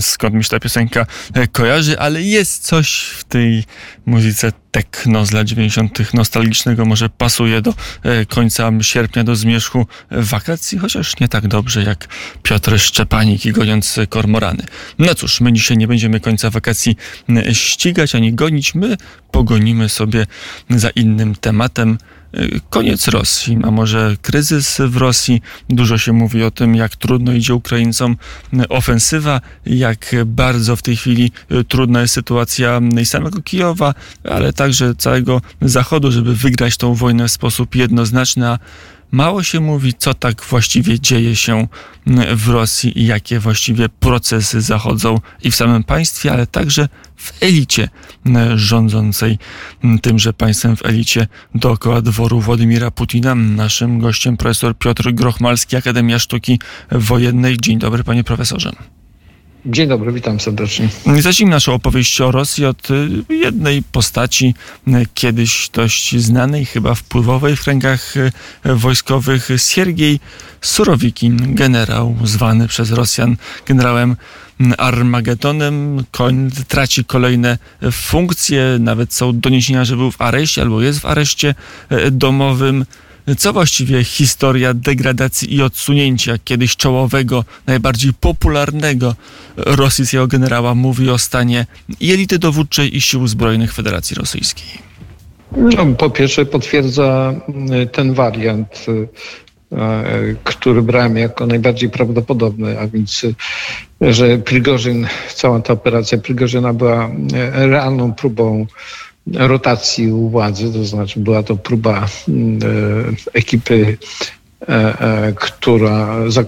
skąd mi się ta piosenka e, kojarzy, ale jest coś w tej muzyce techno z lat 90. nostalgicznego, może pasuje do e, końca sierpnia, do zmierzchu wakacji, chociaż nie tak dobrze jak Piotr Szczepanik i goniąc kormorany. No cóż, my dzisiaj nie będziemy końca wakacji ścigać ani gonić, my pogonimy sobie za innym tematem. Koniec Rosji, a może kryzys w Rosji. Dużo się mówi o tym, jak trudno idzie Ukraińcom ofensywa, jak bardzo w tej chwili trudna jest sytuacja samego Kijowa, ale także całego Zachodu, żeby wygrać tą wojnę w sposób jednoznaczny. Mało się mówi, co tak właściwie dzieje się w Rosji i jakie właściwie procesy zachodzą i w samym państwie, ale także w elicie rządzącej tymże państwem, w elicie dookoła dworu Władimira Putina. Naszym gościem profesor Piotr Grochmalski, Akademia Sztuki Wojennej. Dzień dobry, panie profesorze. Dzień dobry, witam serdecznie. Zacznijmy naszą opowieść o Rosji od y, jednej postaci, y, kiedyś dość znanej, chyba wpływowej w kręgach y, wojskowych, Siergiej Surowikin, generał zwany przez Rosjan generałem Armagedonem. Koń traci kolejne funkcje, nawet są doniesienia, że był w areszcie albo jest w areszcie domowym co właściwie historia degradacji i odsunięcia kiedyś czołowego, najbardziej popularnego rosyjskiego generała mówi o stanie elity dowódczej i sił zbrojnych Federacji Rosyjskiej? No, po pierwsze potwierdza y, ten wariant, y, który brałem jako najbardziej prawdopodobny, a więc, y, że Prigorzyn, cała ta operacja Prigorzyna była realną próbą rotacji u władzy, to znaczy była to próba mm, e, ekipy, e, e, która, za,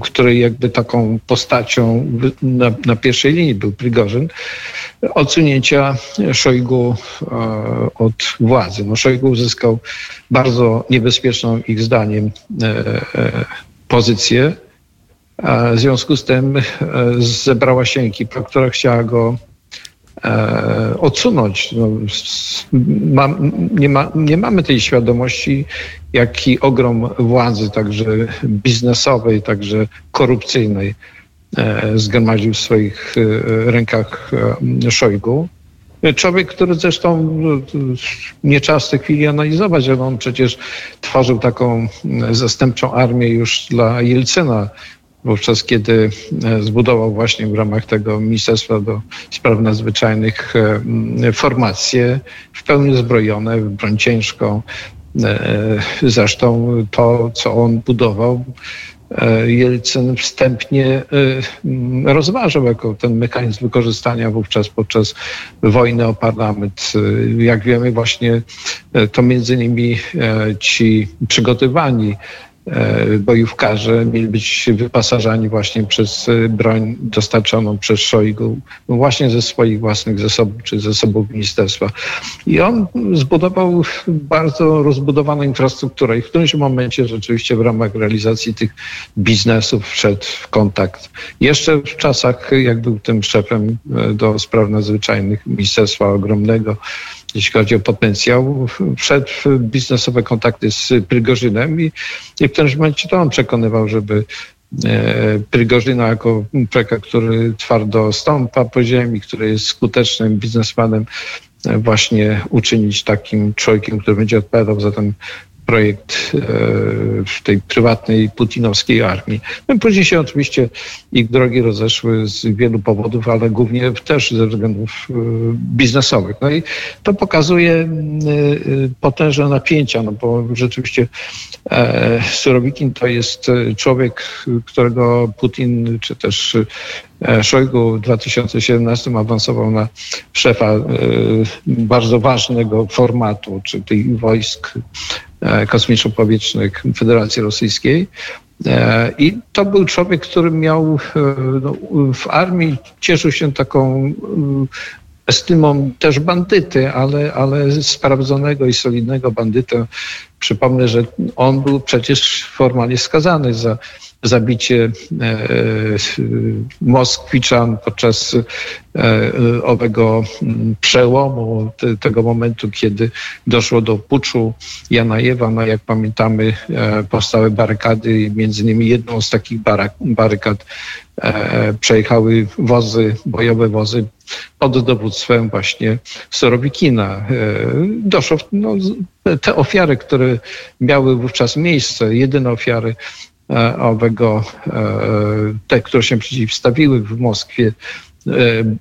której jakby taką postacią na, na pierwszej linii był Prigorzyn, odsunięcia Szojgu od władzy. No Szojgu uzyskał bardzo niebezpieczną ich zdaniem pozycję. W związku z tym zebrała się ekipa, która chciała go e, odsunąć. No, ma, nie, ma, nie mamy tej świadomości, jaki ogrom władzy, także biznesowej, także korupcyjnej, e, zgromadził w swoich e, rękach Szojgu. Człowiek, który zresztą nie trzeba w tej chwili analizować, ale on przecież tworzył taką zastępczą armię już dla Jelcyna wówczas kiedy e, zbudował właśnie w ramach tego Ministerstwa do Spraw Nadzwyczajnych e, formacje w pełni zbrojone, w broń ciężką. E, zresztą to, co on budował, Jelcyn wstępnie rozważał jako ten mechanizm wykorzystania wówczas podczas wojny o parlament. Jak wiemy, właśnie to między innymi ci przygotowani bojówkarze mieli być wyposażani właśnie przez e, broń dostarczoną przez Szojgu, właśnie ze swoich własnych zasobów, czy zasobów ministerstwa. I on zbudował bardzo rozbudowaną infrastrukturę i w którymś momencie rzeczywiście w ramach realizacji tych biznesów wszedł w kontakt. Jeszcze w czasach, jak był tym szefem e, do spraw nadzwyczajnych Ministerstwa Ogromnego, jeśli chodzi o potencjał, wszedł w biznesowe kontakty z Prygorzynem i, i w którymś momencie to on przekonywał, żeby e, Prygorzyna jako człowieka, który twardo stąpa po ziemi, który jest skutecznym biznesmenem, e, właśnie uczynić takim człowiekiem, który będzie odpowiadał za ten projekt e, w tej prywatnej putinowskiej armii. No później się oczywiście ich drogi rozeszły z wielu powodów, ale głównie też ze względów e, biznesowych. No i to pokazuje e, potężne napięcia, no bo rzeczywiście Surowikin to jest człowiek, którego Putin czy też Szojgu w 2017 awansował na szefa bardzo ważnego formatu, czy tych wojsk kosmiczno-powietrznych Federacji Rosyjskiej. E, I to był człowiek, który miał e, no, w armii, cieszył się taką estymą też bandyty, ale, ale sprawdzonego i solidnego bandytę. Przypomnę, że on był przecież formalnie skazany za zabicie Moskwiczan podczas owego mm, przełomu, tego momentu, kiedy doszło do puczu Janajewa. No jak pamiętamy, powstały barykady, między innymi jedną z takich barykad przejechały wozy, bojowe wozy pod dowództwem właśnie Sorobikina. E, doszło, no, te ofiary, które miały wówczas miejsce, jedyne ofiary e, owego, e, te, które się przeciwstawiły w Moskwie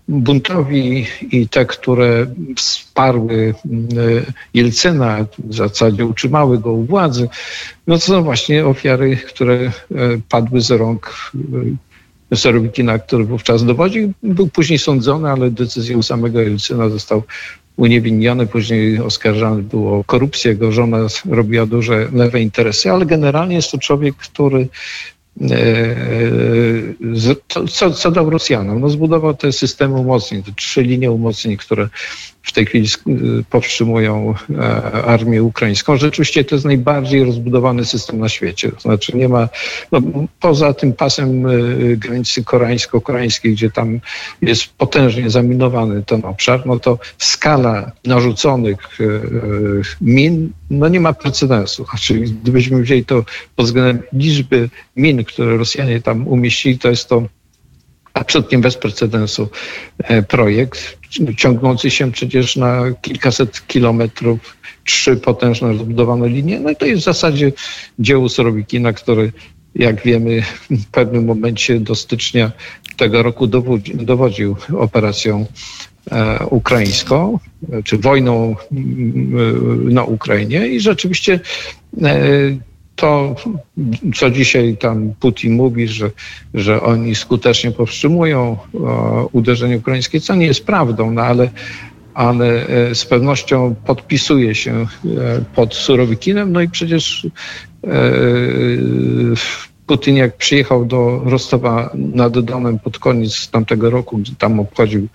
buntowi i te, które wsparły Jelcyna, w zasadzie utrzymały go u władzy, no to są właśnie ofiary, które padły z rąk Sorobikina, który wówczas dowodził. Był później sądzony, ale decyzją samego Jelcyna został uniewinniony, później oskarżany było o korupcję, jego żona robiła duże lewe interesy, ale generalnie jest to człowiek, który E, co, co dał Rosjanom? No zbudował te systemy umocnień, te trzy linie umocnień, które w tej chwili powstrzymują e, armię ukraińską. Rzeczywiście to jest najbardziej rozbudowany system na świecie. To znaczy nie ma, no, poza tym pasem e, granicy koreańsko-koreańskiej, gdzie tam jest potężnie zaminowany ten obszar, no to skala narzuconych min no nie ma precedensu. Znaczy, gdybyśmy wzięli to pod względem liczby min, które Rosjanie tam umieścili, to jest to absolutnie bez precedensu e, projekt, ciągnący się przecież na kilkaset kilometrów, trzy potężne rozbudowane linie. No i to jest w zasadzie dzieło Sorobikina, który jak wiemy, w pewnym momencie do stycznia tego roku dowodził operacją E, ukraińską, czy wojną mm, na Ukrainie i rzeczywiście e, to, co dzisiaj tam Putin mówi, że, że oni skutecznie powstrzymują uderzenie ukraińskie, co nie jest prawdą, no ale, ale e, z pewnością podpisuje się pod Surowikinem, no i przecież Putin jak przyjechał do Rostowa nad Donem pod koniec tamtego roku, gdzie tam obchodził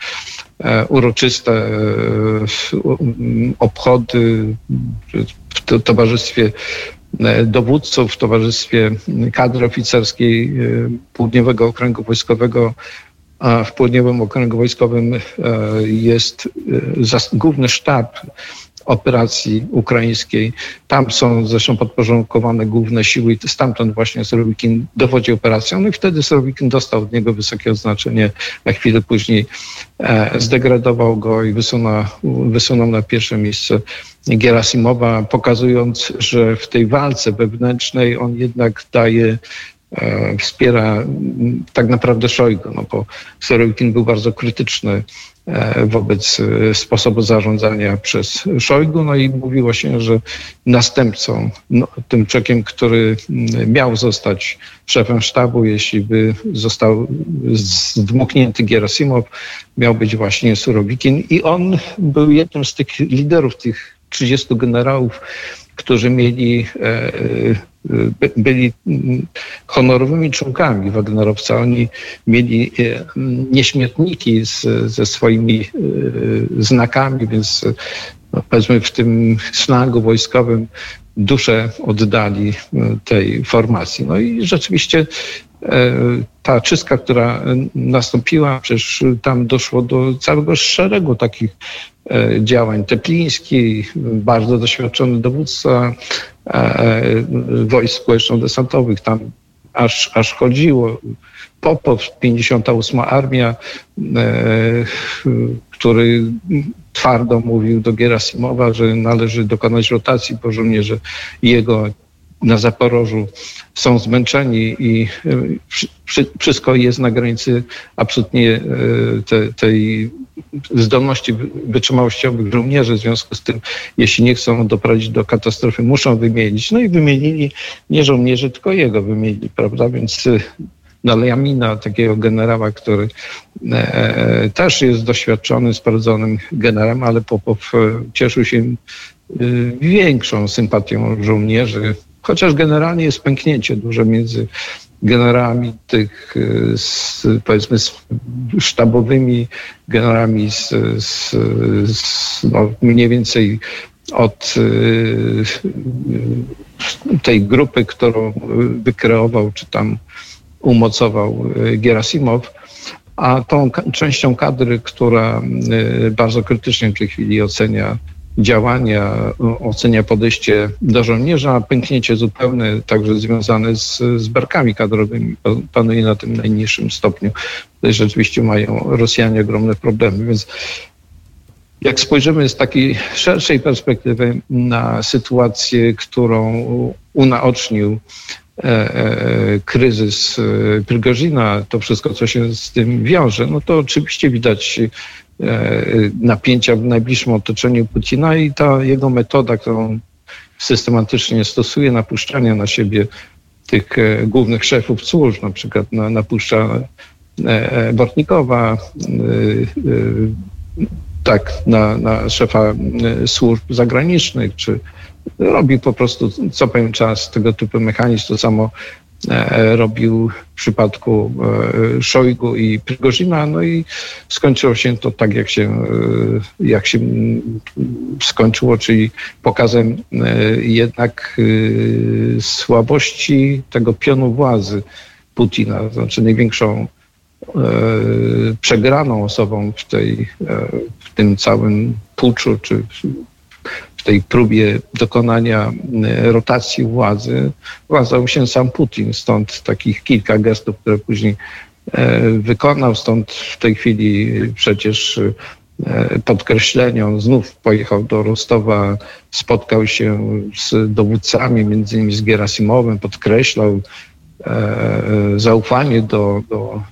e, uroczyste e, obchody w towarzystwie e, dowódców, w towarzystwie kadry oficerskiej Południowego Okręgu Wojskowego a w Południowym Okręgu Wojskowym jest główny sztab operacji ukraińskiej. Tam są zresztą podporządkowane główne siły i stamtąd właśnie Sorowikin dowodzi operacją. No i wtedy Sorowikin dostał od niego wysokie oznaczenie. Na chwilę później e, zdegradował go i wysunął, wysunął na pierwsze miejsce Gerasimowa, pokazując, że w tej walce wewnętrznej on jednak daje wspiera tak naprawdę Szojgu, no bo Sorowikin był bardzo krytyczny E, wobec e, sposobu zarządzania przez Szojgu. No i mówiło się, że następcą, no, tym czekiem, który mm, miał zostać szefem sztabu, jeśli by został zdmuchnięty Gerasimow, miał być właśnie Surowikin. I on był jednym z tych liderów, tych 30 generałów, którzy mieli e, byli mm, honorowymi członkami Wagnerowca. Oni mieli e, nieśmietniki z, ze swoimi e, znakami, więc no, powiedzmy w tym slangu wojskowym duszę oddali e, tej formacji. No i rzeczywiście ta czystka, która nastąpiła, przecież tam doszło do całego szeregu takich działań. Tepliński, bardzo doświadczony dowódca wojsk społeczno-desantowych, tam aż, aż chodziło. Popow, 58 Armia, który twardo mówił do Gerasimowa, że należy dokonać rotacji, bo żołnierze jego na Zaporożu są zmęczeni i wszystko jest na granicy absolutnie te, tej zdolności wytrzymałościowych żołnierzy. W związku z tym, jeśli nie chcą doprowadzić do katastrofy, muszą wymienić. No i wymienili nie żołnierzy, tylko jego wymienili, prawda? Więc Nalejamina, takiego generała, który e, też jest doświadczonym, sprawdzonym generałem, ale Popow e, cieszył się e, większą sympatią żołnierzy, chociaż generalnie jest pęknięcie duże między generałami tych, z, powiedzmy, z sztabowymi generałami z, z, z no, mniej więcej od tej grupy, którą wykreował, czy tam umocował Gerasimow, a tą częścią kadry, która bardzo krytycznie w tej chwili ocenia działania, ocenia podejście do żołnierza, pęknięcie zupełne, także związane z, z barkami kadrowymi, panuje na tym najniższym stopniu. Tutaj rzeczywiście mają Rosjanie ogromne problemy, więc jak spojrzymy z takiej szerszej perspektywy na sytuację, którą unaocznił e, e, kryzys e, Prigozina, to wszystko, co się z tym wiąże, no to oczywiście widać napięcia w najbliższym otoczeniu Putina i ta jego metoda, którą systematycznie stosuje, napuszczania na siebie tych głównych szefów służb, na przykład napuszcza Bortnikowa, tak na, na szefa e, służb zagranicznych, czy robi po prostu co pewien czas tego typu mechanizm. To samo e, robił w przypadku e, Szojgu i Prigozina, no i skończyło się to tak, jak się, jak się skończyło, czyli pokazem jednak słabości tego pionu władzy Putina, znaczy największą E, przegraną osobą w, tej, e, w tym całym puczu, czy tej próbie dokonania e, rotacji władzy, okazał się sam Putin. Stąd takich kilka gestów, które później wykonał. Stąd w tej chwili przecież podkreślenie, on znów pojechał do Rostowa, spotkał się z dowódcami, między innymi z Gerasimowem, podkreślał E, zaufanie do, do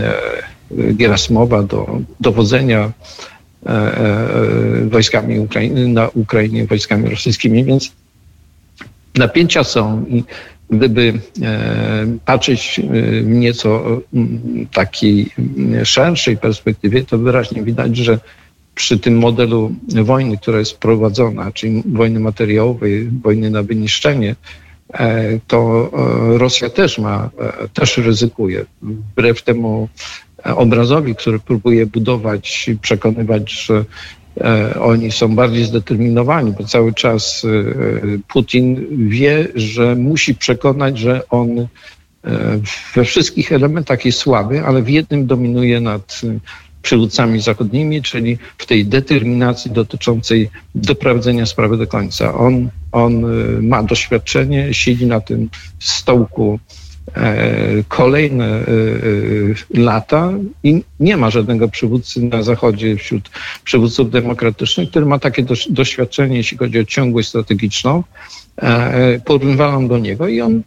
e, Gerasimowa, do dowodzenia e, wojskami Ukrainy, na Ukrainie wojskami rosyjskimi, więc napięcia są i gdyby patrzeć w nieco takiej szerszej perspektywie, to wyraźnie widać, że przy tym modelu wojny, która jest prowadzona, czyli wojny materiałowej, wojny na wyniszczenie, E, to e, Rosja też ma, e, też ryzykuje. Wbrew temu obrazowi, który próbuje budować i przekonywać, że oni są bardziej zdeterminowani, bo cały czas Putin wie, że musi przekonać, że on we wszystkich elementach jest słaby, ale w jednym dominuje nad przywódcami zachodnimi, czyli w tej determinacji dotyczącej doprowadzenia sprawy do końca. On, on ma doświadczenie, siedzi na tym stołku e, kolejne y, y, lata i nie ma żadnego przywódcy na Zachodzie wśród przywódców demokratycznych, który ma takie doświadczenie, jeśli chodzi o ciągłość strategiczną. E, porównywalam do niego i on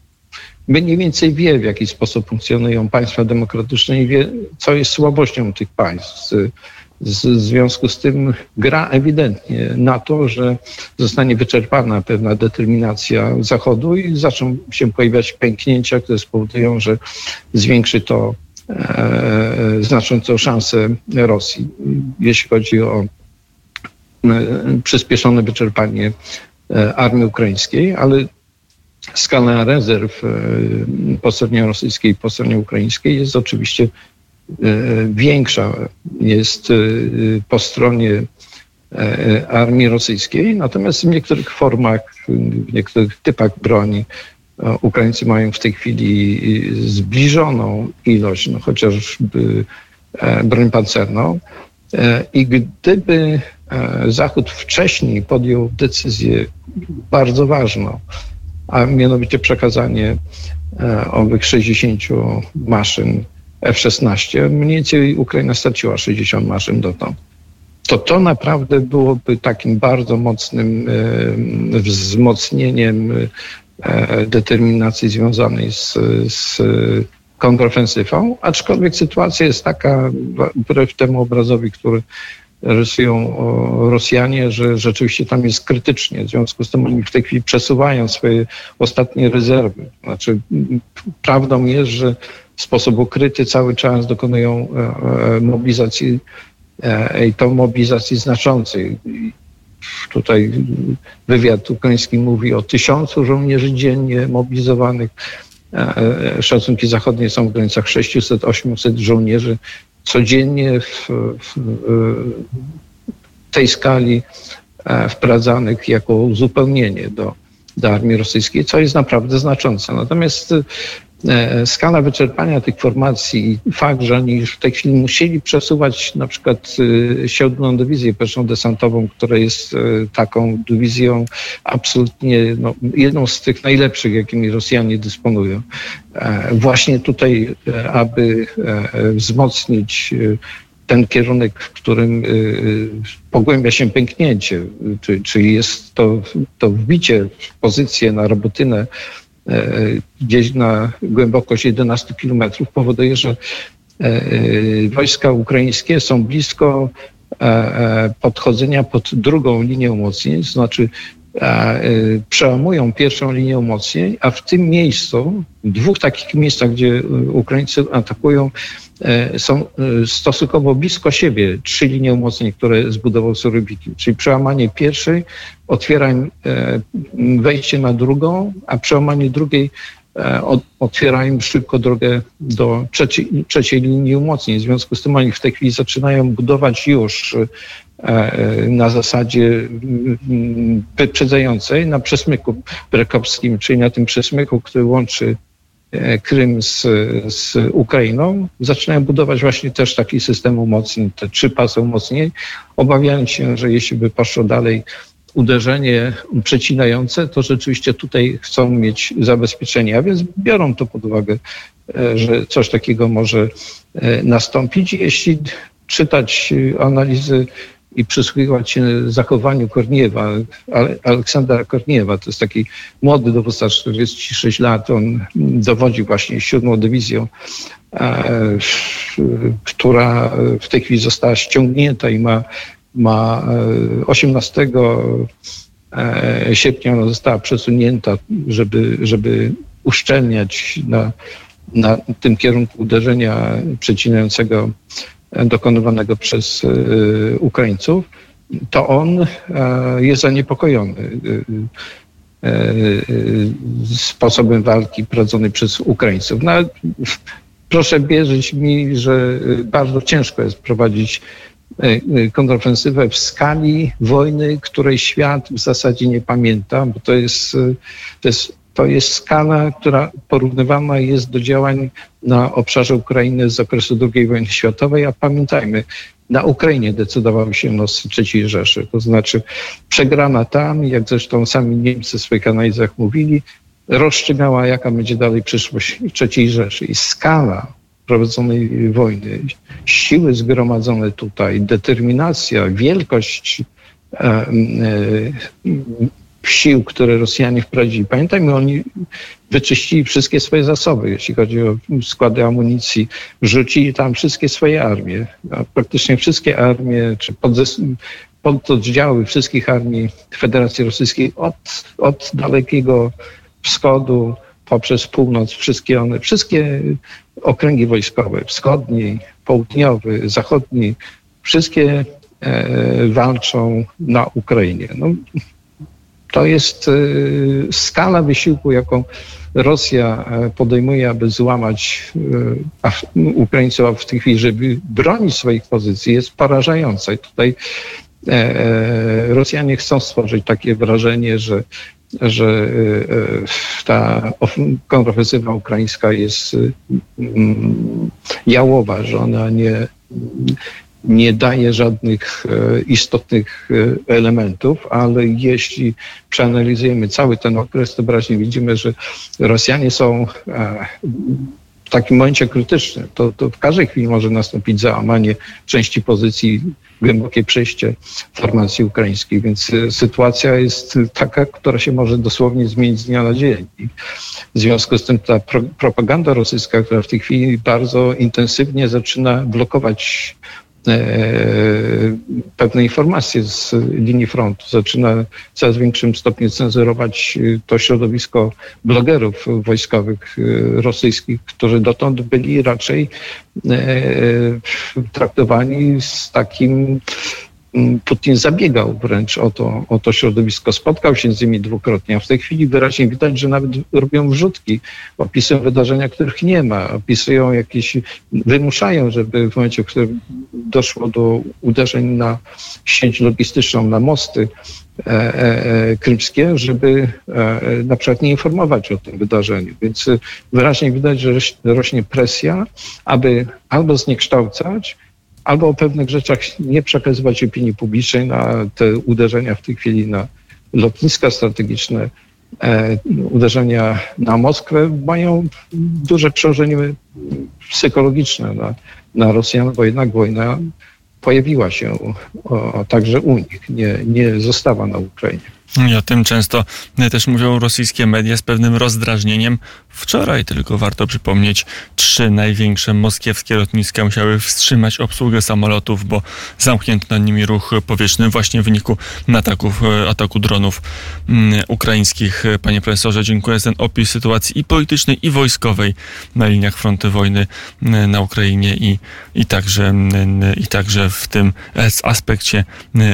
mniej więcej wie, w jaki sposób funkcjonują państwa demokratyczne i wie, co jest słabością tych państw. W związku z tym gra ewidentnie na to, że zostanie wyczerpana pewna determinacja Zachodu i zaczną się pojawiać pęknięcia, które spowodują, że zwiększy to e, znacząco szanse Rosji, jeśli chodzi o e, przyspieszone wyczerpanie e, armii ukraińskiej, ale skala rezerw e, po stronie rosyjskiej i po stronie ukraińskiej jest oczywiście większa. Jest e, po stronie armii rosyjskiej, natomiast w niektórych formach, w niektórych typach broni Ukraińcy mają w tej chwili zbliżoną ilość, no chociażby broń pancerną. I gdyby Zachód wcześniej podjął decyzję bardzo ważną, a mianowicie przekazanie e, owych 60 maszyn F-16. Mniej więcej Ukraina straciła 60 maszyn dotąd. To to naprawdę byłoby takim bardzo mocnym e, wzmocnieniem e, determinacji związanej z, z kontrofensywą, aczkolwiek sytuacja jest taka, wbrew temu obrazowi, który rysują Rosjanie, że rzeczywiście tam jest krytycznie. W związku z tym oni w tej chwili przesuwają swoje ostatnie rezerwy. Znaczy, prawdą jest, że w sposób ukryty cały czas dokonują e, e, mobilizacji e, i to mobilizacji znaczącej. Tutaj wywiad ukraiński mówi o tysiącu żołnierzy dziennie mobilizowanych. Szacunki zachodnie są w granicach 600-800 żołnierzy codziennie w, w, tej skali wprowadzanych jako uzupełnienie do, do armii rosyjskiej, co jest naprawdę znaczące. Natomiast skala wyczerpania tych formacji i fakt, że oni już w tej chwili musieli przesuwać na przykład e, siódmą dywizję pierwszą desantową, która jest taką dywizją absolutnie no, jedną z tych najlepszych, jakimi Rosjanie dysponują. Właśnie tutaj, aby wzmocnić ten kierunek, w którym pogłębia się pęknięcie, czyli jest to, to wbicie w pozycję na robotynę e, gdzieś na głębokość 11 kilometrów powoduje, że e, wojska ukraińskie są blisko e, podchodzenia pod drugą linię umocnień, to znaczy przełamują pierwszą linię umocnień, a w tym miejscu, w dwóch takich miejscach, gdzie Ukraińcy atakują, E, są e, stosunkowo blisko siebie trzy linie umocnień, które zbudował Surubiki. Czyli przełamanie pierwszej otwiera im e, wejście na drugą, a przełamanie drugiej otwiera im szybko drogę do trzeciej, trzeciej linii umocnień. W związku z tym oni w tej chwili zaczynają budować już na zasadzie wyprzedzającej na przesmyku brekowskim, czyli na tym przesmyku, który łączy E, Krym z, z Ukrainą, zaczynają budować właśnie też taki system umocnień, te trzy pasy umocnień, obawiając się, że jeśli by poszło dalej uderzenie przecinające, to rzeczywiście tutaj chcą mieć zabezpieczenie, a więc biorą to pod uwagę, e, że coś takiego może e, nastąpić. Jeśli czytać analizy i przysłuchiwać się zachowaniu Korniewa, Aleksandra Korniewa. To jest taki młody dowódca, 46 lat. On dowodzi właśnie siódmą dywizją, e, która w tej chwili została ściągnięta i ma, ma 18 e, e, sierpnia ona została przesunięta, żeby, żeby uszczelniać na, na tym kierunku uderzenia przecinającego dokonywanego przez e, Ukraińców, to on e, jest zaniepokojony e, sposobem walki prowadzonej przez Ukraińców. No, proszę wierzyć mi, że bardzo ciężko jest prowadzić kontrofensywę w skali wojny, której świat w zasadzie nie pamięta, bo to jest, to jest to jest skala, która porównywana jest do działań na obszarze Ukrainy z okresu II wojny światowej, a pamiętajmy, na Ukrainie decydował się los III Rzeszy. To znaczy przegrana tam, jak zresztą sami Niemcy w swoich analizach mówili, rozstrzygała, jaka będzie dalej przyszłość III Rzeszy. I skala prowadzonej wojny, siły zgromadzone tutaj, determinacja, wielkość e, e, sił, które Rosjanie wprowadzili. Pamiętajmy, oni wyczyścili wszystkie swoje zasoby, jeśli chodzi o składy amunicji, rzucili tam wszystkie swoje armie, praktycznie wszystkie armie, czy pododdziały wszystkich armii Federacji Rosyjskiej od, od dalekiego wschodu poprzez północ, wszystkie one, wszystkie okręgi wojskowe, wschodni, południowy, zachodni, wszystkie e, walczą na Ukrainie. No, to jest y, skala wysiłku, jaką Rosja e, podejmuje, aby złamać y, Ukraińców, a w tej chwili, żeby bronić swoich pozycji, jest porażająca. I tutaj e, e, Rosjanie chcą stworzyć takie wrażenie, że, że ta kontrofensywa ukraińska jest mm, jałowa, że ona nie nie daje żadnych e, istotnych e, elementów, ale jeśli przeanalizujemy cały ten okres, to wyraźnie widzimy, że Rosjanie są e, w takim momencie krytycznym. To, to w każdej chwili może nastąpić załamanie części pozycji, głębokie przejście formacji ukraińskiej, więc sytuacja jest taka, która się może dosłownie zmienić z dnia na dzień. W związku z tym ta pro, propaganda rosyjska, która w tej chwili bardzo intensywnie zaczyna blokować pewne informacje z linii frontu. Zaczyna w coraz większym stopniu cenzurować e, to środowisko blogerów wojskowych e, rosyjskich, którzy dotąd byli raczej traktowani z takim Putin zabiegał wręcz o to, o to środowisko, spotkał się z nimi dwukrotnie, a w tej chwili wyraźnie widać, że nawet robią wrzutki, opisują wydarzenia, których nie ma, opisują jakieś, wymuszają, żeby w momencie, w którym doszło do uderzeń na sieć logistyczną, na mosty, E, e, krymskie, żeby e, na przykład nie informować o tym wydarzeniu. Więc wyraźnie widać, że rośnie presja, aby albo zniekształcać, albo o pewnych rzeczach nie przekazywać opinii publicznej na te uderzenia w tej chwili na lotniska strategiczne, uderzenia na Moskwę mają duże przełożenie psychologiczne na, na Rosjan, bo jednak wojna pojawiła się o, także u nich, nie, nie została na Ukrainie. I o tym często też mówią rosyjskie media z pewnym rozdrażnieniem. Wczoraj tylko warto przypomnieć, trzy największe moskiewskie lotniska musiały wstrzymać obsługę samolotów, bo zamknięto nad nimi ruch powietrzny właśnie w wyniku ataków, ataku dronów mm, ukraińskich. Panie profesorze, dziękuję za ten opis sytuacji i politycznej, i wojskowej na liniach fronty wojny mm, na Ukrainie i, i, także, mm, i także w tym aspekcie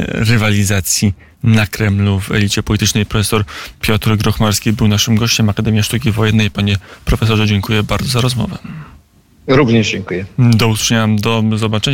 rywalizacji na Kremlu w elicie politycznej. Profesor Piotr Grochmarski był naszym gościem Akademii Sztuki Wojennej. Panie profesorze, dziękuję bardzo za rozmowę. Również dziękuję. Do usłyszenia, do zobaczenia.